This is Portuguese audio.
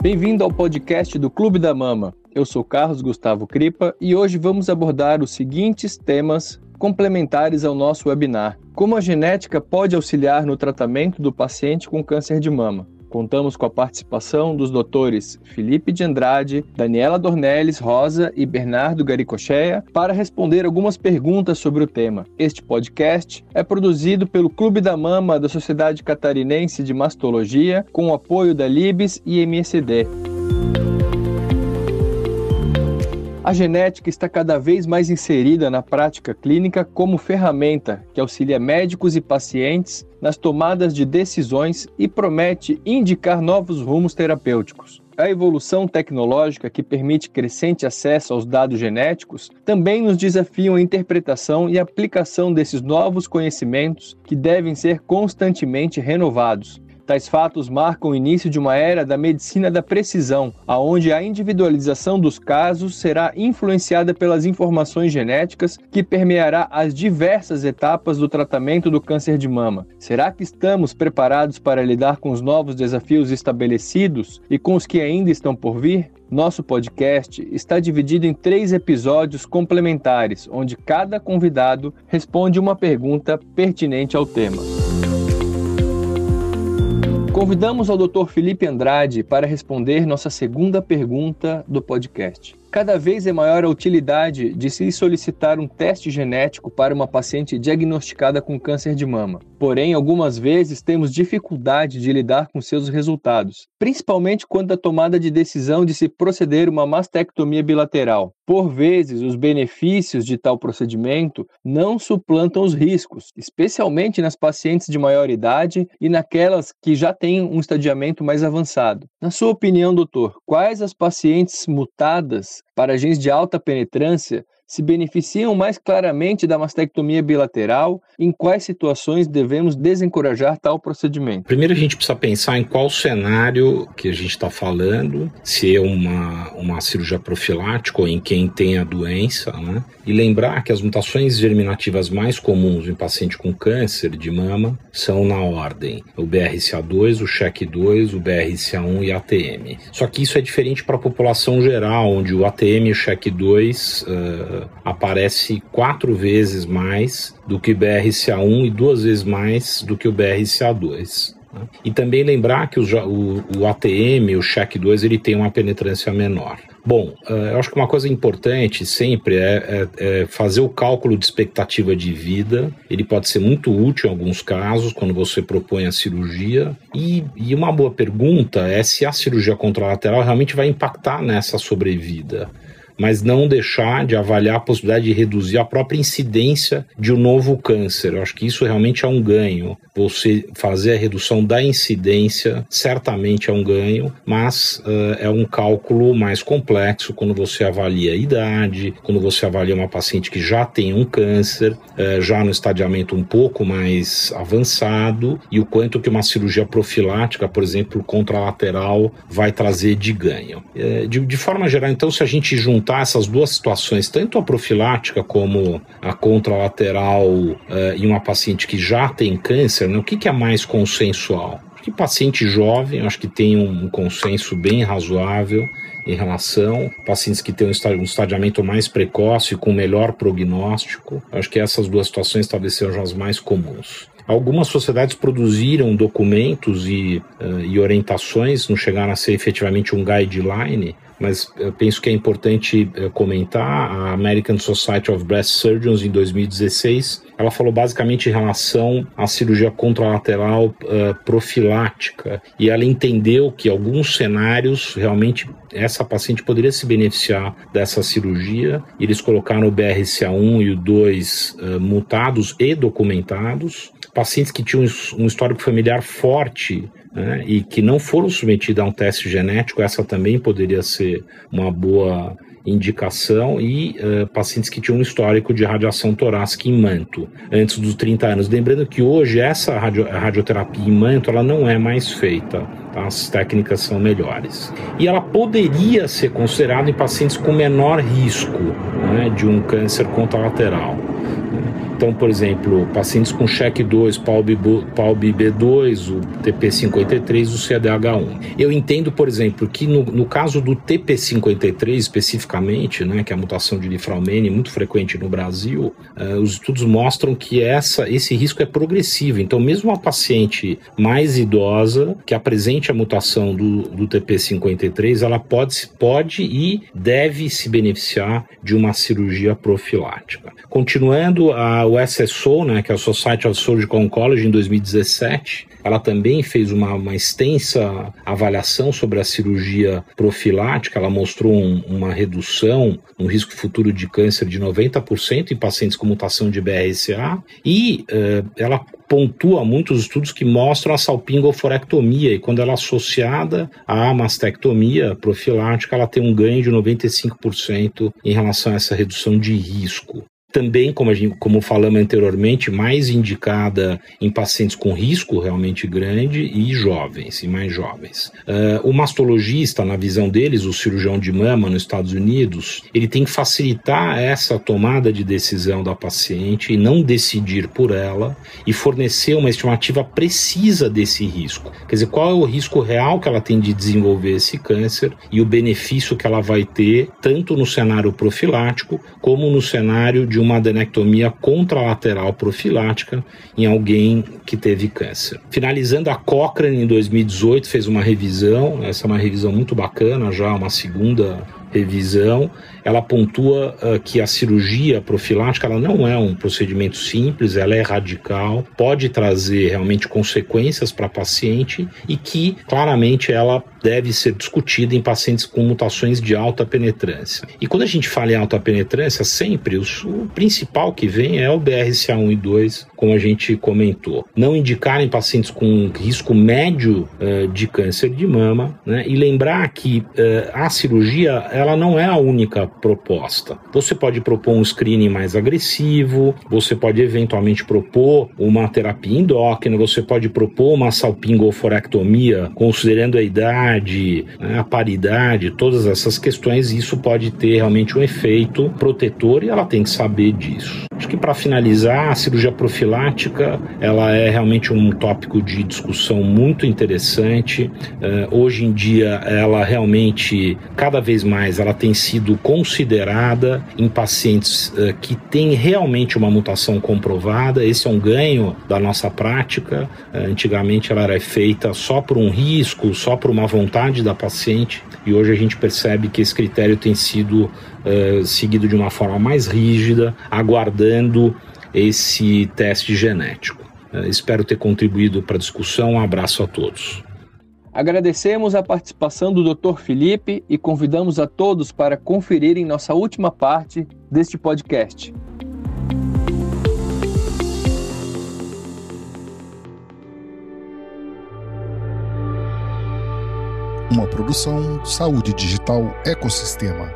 Bem-vindo ao podcast do Clube da Mama. Eu sou Carlos Gustavo Cripa e hoje vamos abordar os seguintes temas complementares ao nosso webinar. Como a genética pode auxiliar no tratamento do paciente com câncer de mama? Contamos com a participação dos doutores Felipe de Andrade, Daniela Dornelles Rosa e Bernardo Garicocheia para responder algumas perguntas sobre o tema. Este podcast é produzido pelo Clube da Mama da Sociedade Catarinense de Mastologia, com o apoio da Libes e MSD. A genética está cada vez mais inserida na prática clínica como ferramenta que auxilia médicos e pacientes nas tomadas de decisões e promete indicar novos rumos terapêuticos. A evolução tecnológica que permite crescente acesso aos dados genéticos também nos desafiam a interpretação e aplicação desses novos conhecimentos que devem ser constantemente renovados. Tais fatos marcam o início de uma era da medicina da precisão, aonde a individualização dos casos será influenciada pelas informações genéticas que permeará as diversas etapas do tratamento do câncer de mama. Será que estamos preparados para lidar com os novos desafios estabelecidos e com os que ainda estão por vir? Nosso podcast está dividido em três episódios complementares, onde cada convidado responde uma pergunta pertinente ao tema. Convidamos ao Dr. Felipe Andrade para responder nossa segunda pergunta do podcast. Cada vez é maior a utilidade de se solicitar um teste genético para uma paciente diagnosticada com câncer de mama. Porém, algumas vezes temos dificuldade de lidar com seus resultados, principalmente quando a tomada de decisão de se proceder uma mastectomia bilateral. Por vezes, os benefícios de tal procedimento não suplantam os riscos, especialmente nas pacientes de maior idade e naquelas que já têm um estadiamento mais avançado. Na sua opinião, doutor, quais as pacientes mutadas para genes de alta penetrância se beneficiam mais claramente da mastectomia bilateral? Em quais situações devemos desencorajar tal procedimento? Primeiro a gente precisa pensar em qual cenário que a gente está falando, se é uma, uma cirurgia profilática ou em quem tem a doença, né? E lembrar que as mutações germinativas mais comuns em paciente com câncer de mama são na ordem o BRCA2, o SHEC2, o BRCA1 e ATM. Só que isso é diferente para a população geral, onde o ATM e o SHEC2 uh, aparece quatro vezes mais do que o BRCA1 e duas vezes mais do que o BRCA2. Né? E também lembrar que o, o, o ATM, o SHEC2, ele tem uma penetrância menor. Bom, eh, eu acho que uma coisa importante sempre é, é, é, fazer o cálculo de expectativa de vida. Ele pode ser muito útil em alguns casos, quando você propõe a cirurgia. E, e uma boa pergunta é se a cirurgia contralateral realmente vai impactar nessa sobrevida mas não deixar de avaliar a possibilidade de reduzir a própria incidência de um novo câncer. Eu acho que isso realmente é um ganho. Você fazer a redução da incidência certamente é um ganho, mas uh, é um cálculo mais complexo quando você avalia a idade, quando você avalia uma paciente que já tem um câncer, uh, já no estadiamento um pouco mais avançado, e o quanto que uma cirurgia profilática, por exemplo, contralateral, vai trazer de ganho. Uh, de, de forma geral, então, se a gente juntar juntar essas duas situações, tanto a profilática como a contralateral uh, em uma paciente que já tem câncer, né, o que, que é mais consensual? Acho que paciente jovem, acho que tem um consenso bem razoável em relação pacientes que têm um estadiamento mais precoce com melhor prognóstico. Acho que essas duas situações talvez sejam as mais comuns. Algumas sociedades produziram documentos e, uh, e orientações, não chegaram a ser efetivamente um guideline, mas eu penso que é importante uh, comentar. A American Society of Breast Surgeons, em 2016, ela falou basicamente em relação à cirurgia contralateral uh, profilática e ela entendeu que alguns cenários realmente essa paciente poderia se beneficiar dessa cirurgia. Eles colocaram o BRCA1 e o 2 uh, mutados e documentados pacientes que tinham um histórico familiar forte né, e que não foram submetidos a um teste genético, essa também poderia ser uma boa indicação e uh, pacientes que tinham um histórico de radiação torácica em manto antes dos 30 anos. Lembrando que hoje essa radio, radioterapia em manto ela não é mais feita, tá? as técnicas são melhores. E ela poderia ser considerada em pacientes com menor risco né, de um câncer contralateral. Então, por exemplo, pacientes com cheque 2, PALB-B2, o TP53, o CDH1. Eu entendo, por exemplo, que no, no caso do TP53 especificamente, né, que é a mutação de Lifraumene, muito frequente no Brasil, uh, os estudos mostram que essa, esse risco é progressivo. Então, mesmo uma paciente mais idosa que apresente a mutação do, do TP53, ela pode, pode e deve se beneficiar de uma cirurgia profilática. Continuando, a, o SSO, né, que é a Society of Surgical Oncology, em 2017, ela também fez uma, uma extensa avaliação sobre a cirurgia profilática. Ela mostrou um, uma redução no risco futuro de câncer de 90% em pacientes com mutação de BRCA e uh, ela pontua muitos estudos que mostram a salpingoforectomia. E quando ela é associada à mastectomia profilática, ela tem um ganho de 95% em relação a essa redução de risco também, como, gente, como falamos anteriormente, mais indicada em pacientes com risco realmente grande e jovens, e mais jovens. Uh, o mastologista, na visão deles, o cirurgião de mama nos Estados Unidos, ele tem que facilitar essa tomada de decisão da paciente e não decidir por ela e fornecer uma estimativa precisa desse risco. Quer dizer, qual é o risco real que ela tem de desenvolver esse câncer e o benefício que ela vai ter, tanto no cenário profilático como no cenário de uma adenectomia contralateral profilática em alguém que teve câncer. Finalizando, a Cochrane em 2018 fez uma revisão, essa é uma revisão muito bacana, já uma segunda revisão, ela pontua uh, que a cirurgia profilática ela não é um procedimento simples, ela é radical, pode trazer realmente consequências para paciente e que claramente ela deve ser discutida em pacientes com mutações de alta penetrância. E quando a gente fala em alta penetrância, sempre o, o principal que vem é o BRCA1 e 2, como a gente comentou. Não indicar em pacientes com risco médio uh, de câncer de mama, né? E lembrar que uh, a cirurgia ela não é a única proposta. Você pode propor um screening mais agressivo, você pode eventualmente propor uma terapia endócrina, você pode propor uma salpingoforectomia, considerando a idade, né, a paridade, todas essas questões, isso pode ter realmente um efeito protetor e ela tem que saber disso. Acho que para finalizar, a cirurgia profilática ela é realmente um tópico de discussão muito interessante. Uh, hoje em dia, ela realmente, cada vez mais, ela tem sido considerada em pacientes uh, que têm realmente uma mutação comprovada. Esse é um ganho da nossa prática. Uh, antigamente, ela era feita só por um risco, só por uma vontade da paciente, e hoje a gente percebe que esse critério tem sido seguido de uma forma mais rígida, aguardando esse teste genético. Uh, espero ter contribuído para a discussão. Um abraço a todos. Agradecemos a participação do Dr. Felipe e convidamos a todos para conferirem nossa última parte deste podcast. Uma produção Saúde Digital Ecossistema.